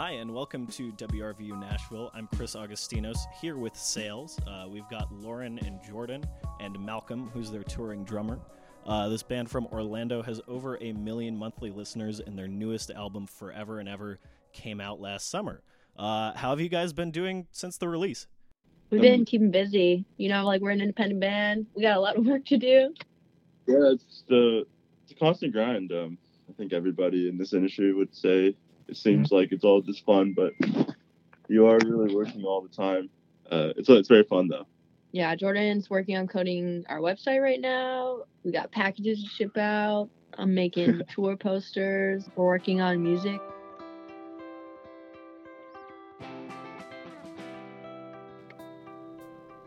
Hi, and welcome to WRVU Nashville. I'm Chris Augustinos here with Sales. Uh, we've got Lauren and Jordan and Malcolm, who's their touring drummer. Uh, this band from Orlando has over a million monthly listeners, and their newest album, Forever and Ever, came out last summer. Uh, how have you guys been doing since the release? We've been keeping busy. You know, like we're an independent band. We got a lot of work to do. Yeah, it's the it's a constant grind. Um, I think everybody in this industry would say it seems like it's all just fun, but you are really working all the time. Uh, it's it's very fun though. Yeah, Jordan's working on coding our website right now. We got packages to ship out. I'm making tour posters. We're working on music.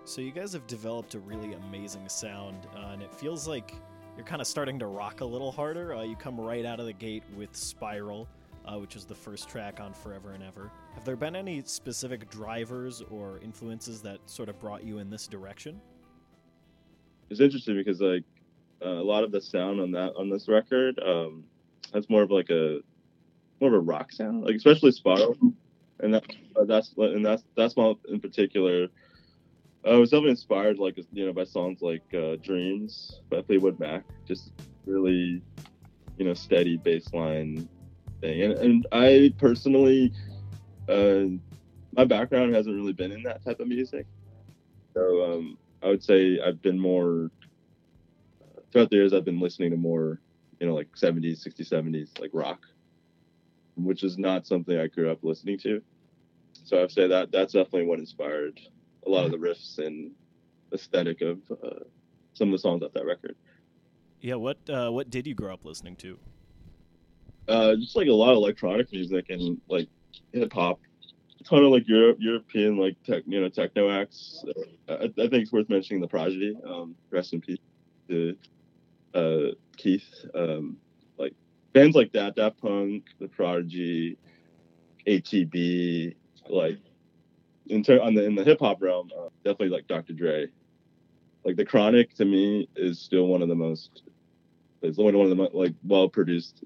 So you guys have developed a really amazing sound, uh, and it feels like you're kind of starting to rock a little harder. Uh, you come right out of the gate with Spiral, uh, which is the first track on Forever and Ever. Have there been any specific drivers or influences that sort of brought you in this direction? It's interesting because like uh, a lot of the sound on that on this record, um, that's more of like a more of a rock sound, like especially Spiral, and that uh, that's and that's that's my in particular. I was definitely inspired, like you know, by songs like uh, "Dreams" by Fleetwood Mac. Just really, you know, steady bass line thing. And, and I personally, uh, my background hasn't really been in that type of music. So um, I would say I've been more throughout the years. I've been listening to more, you know, like 70s, 60s, 70s, like rock, which is not something I grew up listening to. So I'd say that that's definitely what inspired a lot of the riffs and aesthetic of uh, some of the songs off that record. Yeah, what uh, what did you grow up listening to? Uh, just like a lot of electronic music and like hip hop, a ton of like Europe, European like tech, you know, techno acts. Uh, I, I, think it's worth mentioning the Prodigy. Um, rest in peace to uh, Keith. Um, like bands like that, Daft Punk, the Prodigy, ATB, like in ter- on the in the hip hop realm, uh, definitely like Dr. Dre. Like the Chronic to me is still one of the most, it's only one of the most, like well produced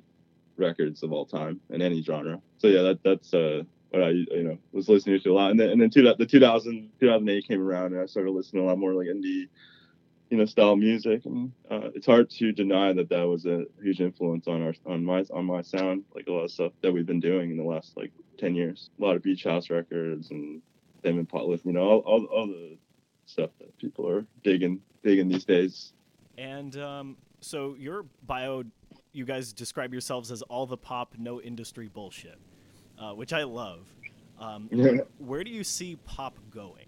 records of all time in any genre. So yeah, that that's uh what I you know was listening to a lot. And then and then two, the 2000 2008 came around and I started listening a lot more like indie, you know, style music. And uh, it's hard to deny that that was a huge influence on our on my on my sound. Like a lot of stuff that we've been doing in the last like 10 years. A lot of beach house records and them and pot you know, all, all all the stuff that people are digging digging these days. And um, so your bio you guys describe yourselves as all the pop, no industry bullshit, uh, which I love. Um, where do you see pop going?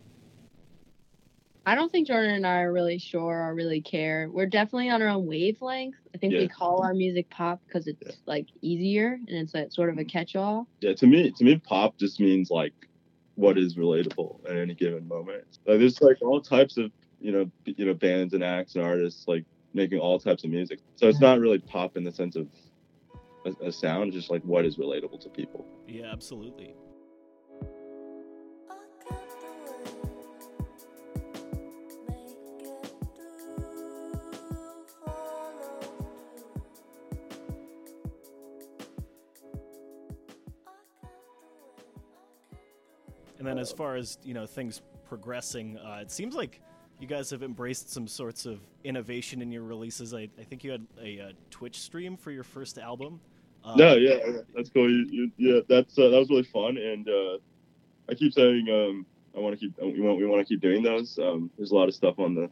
I don't think Jordan and I are really sure or really care. We're definitely on our own wavelength. I think yeah. we call our music pop because it's yeah. like easier and it's a, sort of a catch-all. Yeah, to me, to me, pop just means like what is relatable at any given moment. Like, there's like all types of you know you know bands and acts and artists like making all types of music. So it's not really pop in the sense of a, a sound, just like what is relatable to people. Yeah, absolutely. And then, as far as you know, things progressing, uh, it seems like you guys have embraced some sorts of innovation in your releases. I, I think you had a, a, Twitch stream for your first album. Um, no, yeah, that's cool. You, you, yeah, that's uh, that was really fun, and uh, I keep saying um, I want to keep we want we want to keep doing those. Um, there's a lot of stuff on the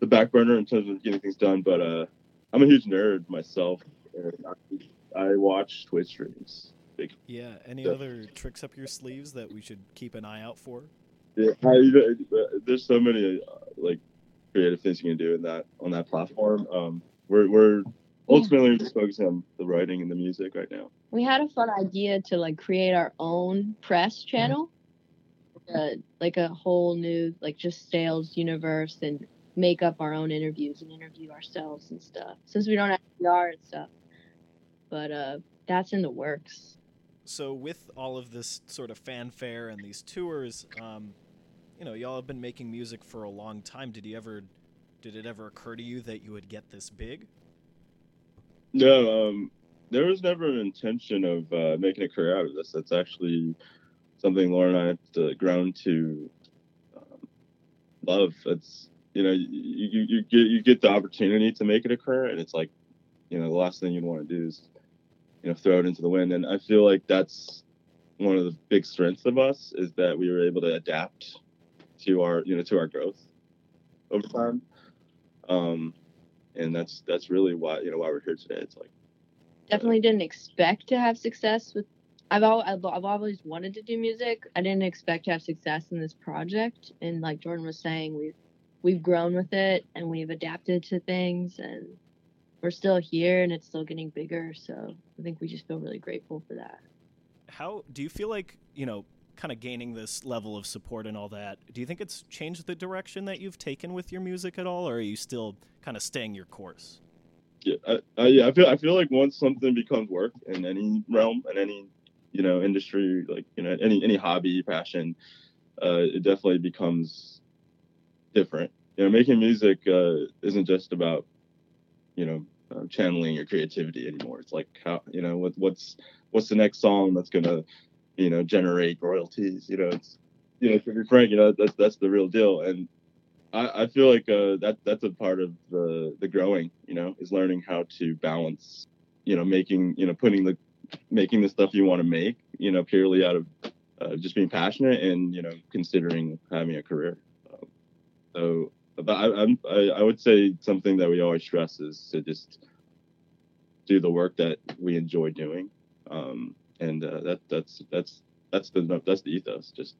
the back burner in terms of getting things done, but uh, I'm a huge nerd myself, and I, I watch Twitch streams. Big. Yeah. Any stuff. other tricks up your sleeves that we should keep an eye out for? Yeah, I, there's so many uh, like creative things you can do in that on that platform. Um, we're we're ultimately yeah. just focusing on the writing and the music right now. We had a fun idea to like create our own press channel, uh, like a whole new like just sales universe and make up our own interviews and interview ourselves and stuff. Since we don't have PR and stuff, but uh, that's in the works. So with all of this sort of fanfare and these tours, um, you know, y'all have been making music for a long time. Did you ever, did it ever occur to you that you would get this big? No, um, there was never an intention of uh, making a career out of this. That's actually something Lauren and I have to, grown to um, love. It's you know you, you, you get you get the opportunity to make it a career, and it's like you know the last thing you'd want to do is you know throw it into the wind. And I feel like that's one of the big strengths of us is that we were able to adapt to our you know to our growth over time. Um, and that's that's really why you know why we're here today. It's like definitely didn't expect to have success with I've, al- I've I've always wanted to do music. I didn't expect to have success in this project, and like Jordan was saying, we've we've grown with it and we've adapted to things, and we're still here, and it's still getting bigger. So I think we just feel really grateful for that. How do you feel like you know, kind of gaining this level of support and all that? Do you think it's changed the direction that you've taken with your music at all, or are you still kind of staying your course? Yeah, I, I, yeah, I feel I feel like once something becomes work in any realm and any you know industry like you know any any hobby passion uh, it definitely becomes different you know making music uh, isn't just about you know uh, channeling your creativity anymore it's like how you know what, what's what's the next song that's gonna you know generate royalties you know it's you know to be frank you know that's that's the real deal and I, I feel like uh, that that's a part of the the growing you know is learning how to balance you know making you know putting the making the stuff you want to make, you know, purely out of uh, just being passionate and you know considering having a career. Um, so, but I, I, I would say something that we always stress is to just do the work that we enjoy doing, um, and uh, that that's that's that's the that's the ethos. Just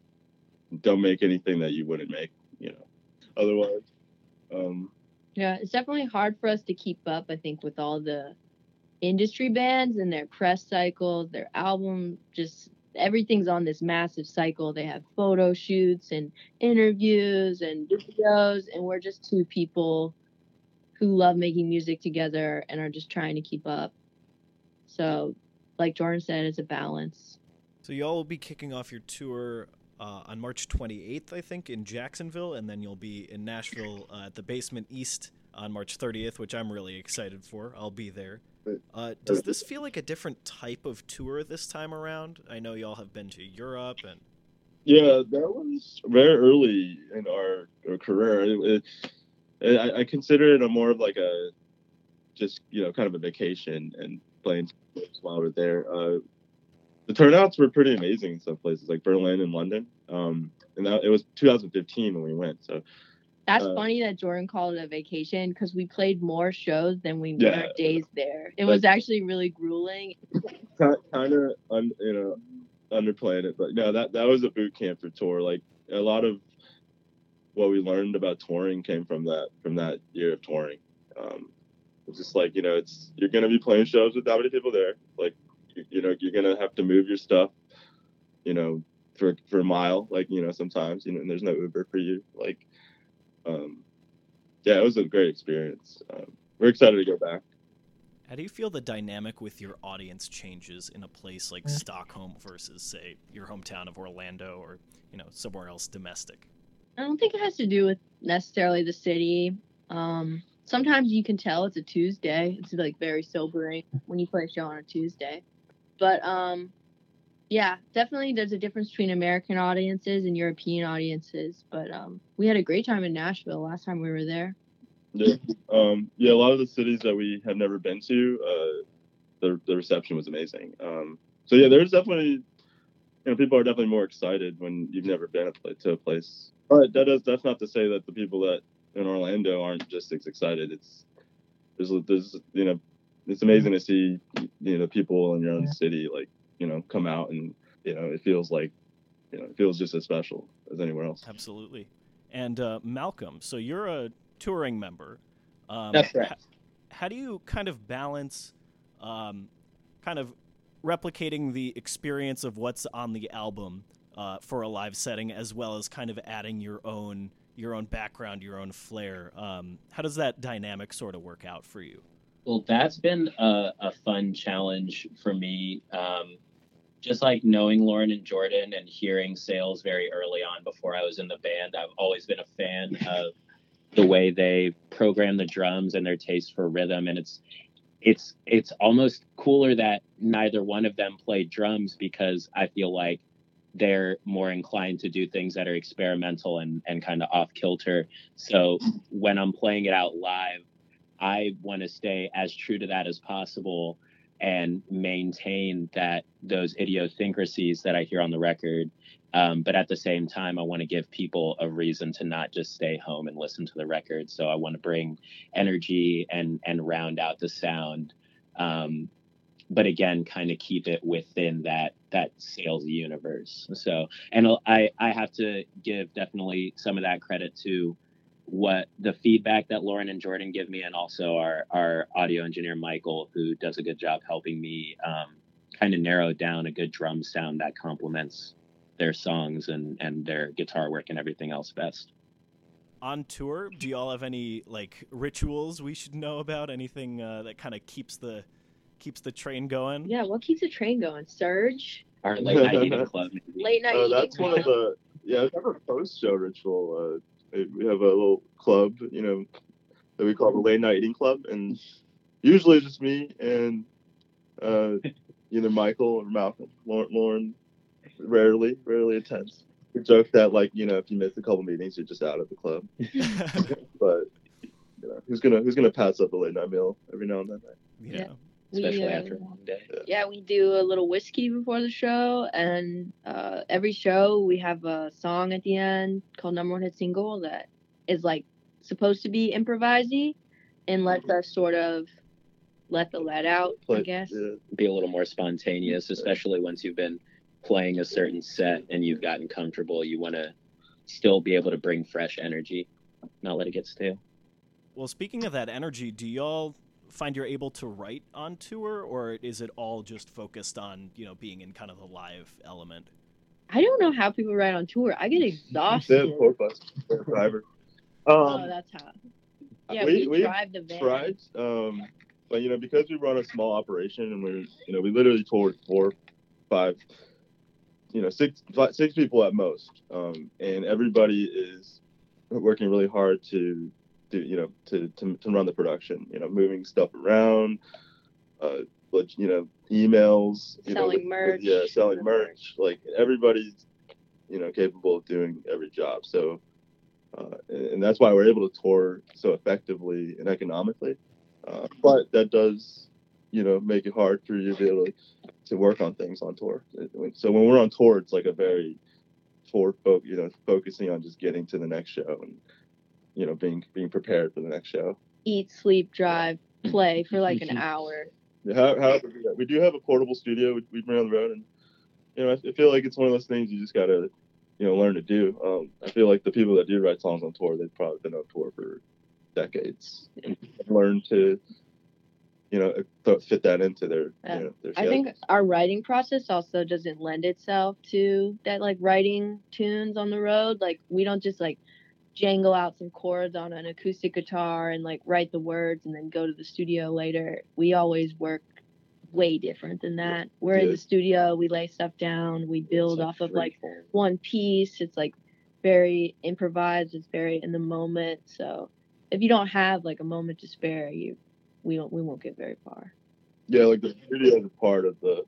don't make anything that you wouldn't make, you know. Otherwise, um, yeah, it's definitely hard for us to keep up. I think with all the industry bands and their press cycles, their album, just everything's on this massive cycle. They have photo shoots and interviews and videos, and we're just two people who love making music together and are just trying to keep up. So, like Jordan said, it's a balance. So, y'all will be kicking off your tour uh, on March 28th, I think, in Jacksonville, and then you'll be in Nashville uh, at the Basement East on March 30th, which I'm really excited for. I'll be there. Uh, does this feel like a different type of tour this time around? I know y'all have been to Europe and. Yeah, that was very early in our, our career. It, it, I, I, consider it a more of like a, just you know, kind of a vacation and playing while we're there. Uh, the turnouts were pretty amazing in some places, like Berlin and London. Um, and that, it was 2015 when we went, so that's uh, funny that Jordan called it a vacation because we played more shows than we yeah, our days there. It was actually really grueling. Kind of, un, you know, underplaying it, but no, that that was a boot camp for tour. Like a lot of what we learned about touring came from that from that year of touring. Um, it's just like you know, it's you're gonna be playing shows with that many people there. Like you, you know, you're gonna have to move your stuff. You know, for for a mile. Like you know, sometimes you know, and there's no Uber for you. Like um, yeah, it was a great experience. Um, we're excited to go back. How do you feel the dynamic with your audience changes in a place like Stockholm versus, say, your hometown of Orlando or you know somewhere else domestic? I don't think it has to do with necessarily the city. Um, sometimes you can tell it's a Tuesday. It's like very sobering when you play a show on a Tuesday. But um, yeah, definitely there's a difference between American audiences and European audiences. But um, we had a great time in Nashville last time we were there. Yeah, um, yeah. A lot of the cities that we have never been to, uh, the the reception was amazing. Um, so yeah, there's definitely, you know, people are definitely more excited when you've never been to a place. But that does that's not to say that the people that in Orlando aren't just as excited. It's there's there's you know, it's amazing to see you know people in your own city like you know come out and you know it feels like you know it feels just as special as anywhere else. Absolutely. And uh, Malcolm, so you're a touring member. Um, That's right. H- how do you kind of balance, um, kind of replicating the experience of what's on the album uh, for a live setting, as well as kind of adding your own your own background, your own flair? Um, how does that dynamic sort of work out for you? Well, that's been a, a fun challenge for me. Um, just like knowing Lauren and Jordan and hearing sales very early on before I was in the band, I've always been a fan of the way they program the drums and their taste for rhythm. And it's it's it's almost cooler that neither one of them play drums because I feel like they're more inclined to do things that are experimental and, and kind of off kilter. So when I'm playing it out live, I want to stay as true to that as possible and maintain that those idiosyncrasies that I hear on the record. Um, but at the same time, I want to give people a reason to not just stay home and listen to the record. So I want to bring energy and and round out the sound. Um, but again, kind of keep it within that that sales universe. So, and I I have to give definitely some of that credit to what the feedback that Lauren and Jordan give me, and also our our audio engineer Michael, who does a good job helping me um, kind of narrow down a good drum sound that complements their songs and and their guitar work and everything else best. On tour, do y'all have any like rituals we should know about? Anything uh, that kind of keeps the keeps the train going? Yeah, what keeps the train going? Surge. Our late night eating club. Late night. Uh, that's eating one of the yeah. It's our post show ritual. Uh, we have a little club, you know, that we call the late night eating club, and usually it's just me and uh, either Michael or Malcolm. Lauren, Lauren rarely, rarely attends. We joke that like you know if you miss a couple meetings, you're just out of the club. But you know, who's gonna who's gonna pass up a late night meal every now and then? Right? yeah. We, especially uh, after a long day. Yeah, we do a little whiskey before the show, and uh, every show we have a song at the end called Number One Hit Single that is like supposed to be improvisy and lets us sort of let the let out, I guess. yeah, Be a little more spontaneous, especially once you've been playing a certain set and you've gotten comfortable. You want to still be able to bring fresh energy, not let it get stale. Well, speaking of that energy, do y'all find you're able to write on tour, or is it all just focused on you know being in kind of the live element? I don't know how people write on tour. I get exhausted. have tour bus or driver. oh, Um, that's how. Yeah, we- we, we drive the van. tried, um, but you know, because we run a small operation and we're, you know, we literally toured four, five, you know, six, five, six people at most, um, and everybody is working really hard to do, you know, to, to to run the production. You know, moving stuff around, uh, but you know, emails, you know, Selling with- merch. yeah, selling The merch. Like everybody's, you know, capable of doing every job. So. Uh, and and that's why we're able to tour so effectively and economically. Uh, but that does, you know, make it hard for you to be able to, to work on things on tour. So when we're on tour, it's like a very tour, fo- you know, focusing on just getting to the next show and, you know, being being prepared for the next show. Eat, sleep, drive, play for like an hour. Yeah, how- we- do have a portable studio we, we bring on the road, and you know, I feel like it's one of those things you just gotta, you know, learn to do. Um, I feel like the people that do write songs on tour, they've probably been on tour for decades, and learn to, you know, th- fit that into their, Yeah. you know, their. I think our writing process also doesn't lend itself to that like writing tunes on the road. Like we don't just like jangle out some chords on an acoustic guitar and like write the words and then go to the studio later. We always work way different than that. We're in the studio, we lay stuff down, we build off of like one piece. It's like very improvised, it's very in the moment. So if you don't have like a moment to spare, you we don't we won't get very far. Yeah, like the studio is a part of the.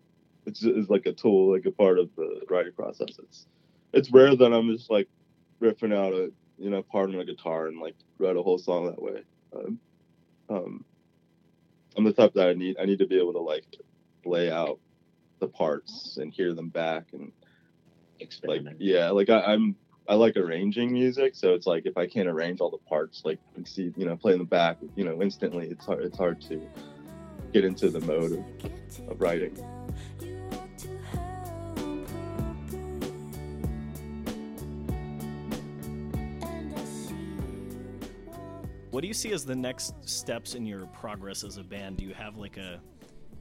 It's is like a tool, like a part of the writing process. It's it's rare that I'm just like riffing out a you know part on a guitar and like write a whole song that way. Um, um, I'm the type that I need I need to be able to like lay out the parts and hear them back and like yeah like I, I'm I like arranging music so it's like if I can't arrange all the parts like and see you know play in the back you know instantly it's hard it's hard to get into the mode of, of writing. What do you see as the next steps in your progress as a band? Do you have like a,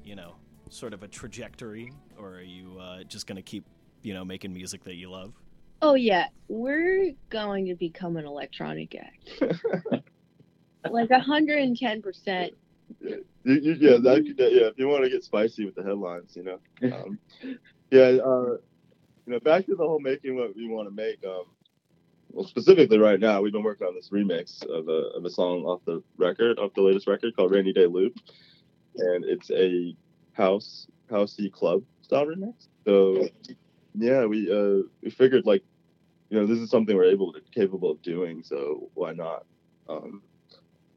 you know, sort of a trajectory, or are you uh, just gonna keep, you know, making music that you love? Oh yeah, we're going to become an electronic act. like hundred and ten percent. You, you, yeah, that, could- yeah. If you want to get spicy with the headlines, you know. Um, yeah, uh, you know, back to the whole making what we want to make. Um, well, specifically right now, we've been working on this remix of a of a song off the record, off the latest record called "Rainy Day Loop." and it's a house housey club style remix. So yeah, we uh we figured like you know this is something we're able to capable of doing, so why not? Um,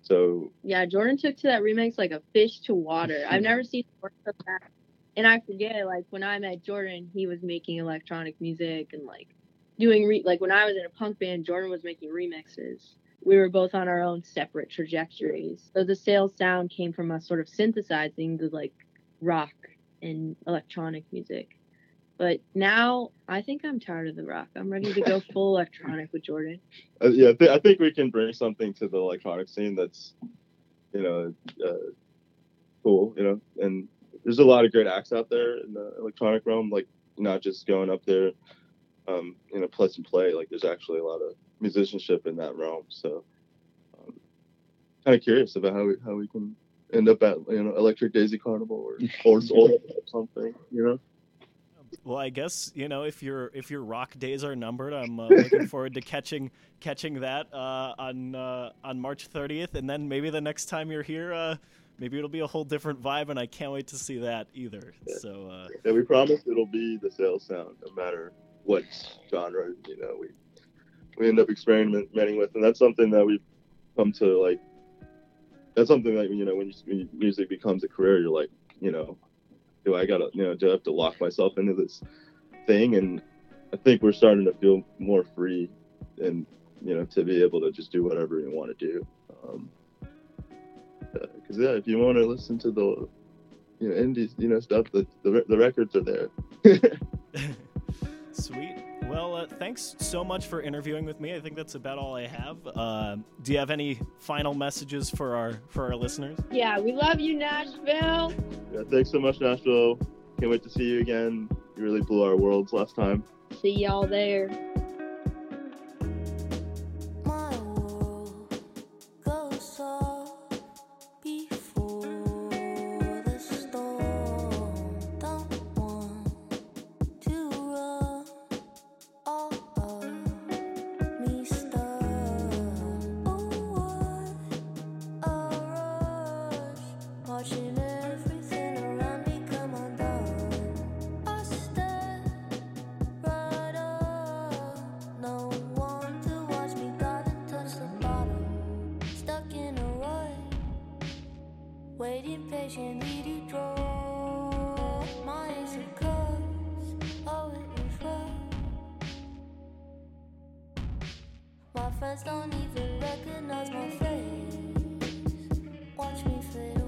so Yeah, Jordan took to that remix like a fish to water. I've never seen Jordan so fast. And I forget, like when I met Jordan, he was making electronic music and like doing re- like when I was in a punk band, Jordan was making remixes. We were both on our own separate trajectories. So the sales sound came from us sort of synthesizing the like rock and electronic music. But now I think I'm tired of the rock. I'm ready to go full electronic with Jordan. uh, yeah, I, th- I think we can bring something to the electronic scene that's you know uh, cool, you know, and there's a lot of great acts out there in the electronic realm, like not just going up there, um, you know, plug and play. Like there's actually a lot of musicianship in that realm. So, um, kind of curious about how we how we can end up at you know Electric Daisy Carnival or or, or something, you know. Well, I guess you know if your if your rock days are numbered, I'm uh, looking forward to catching catching that uh, on uh, on March 30th, and then maybe the next time you're here, uh, maybe it'll be a whole different vibe, and I can't wait to see that either. Yeah. So uh, Yeah, we promise it'll be the sales sound, no matter what genre you know we we end up experimenting with, and that's something that we've come to like. That's something that you know when, you, when music becomes a career, you're like, you know, do I gotta, you know, do I have to lock myself into this thing? And I think we're starting to feel more free, and you know, to be able to just do whatever you want to do. Um, because yeah, if you want to listen to the you know indie you know stuff, the the, the records are there. sweet. Well, uh, thanks so much for interviewing with me. I think that's about all I have. Uh, do you have any final messages for our for our listeners? Yeah, we love you, Nashville. Yeah, thanks so much, Nashville. Can't wait to see you again. You really blew our worlds last time. See y'all there. waited patiently to draw. My answer cause oh it is wrong my friends don't even recognize my face. Watch me fade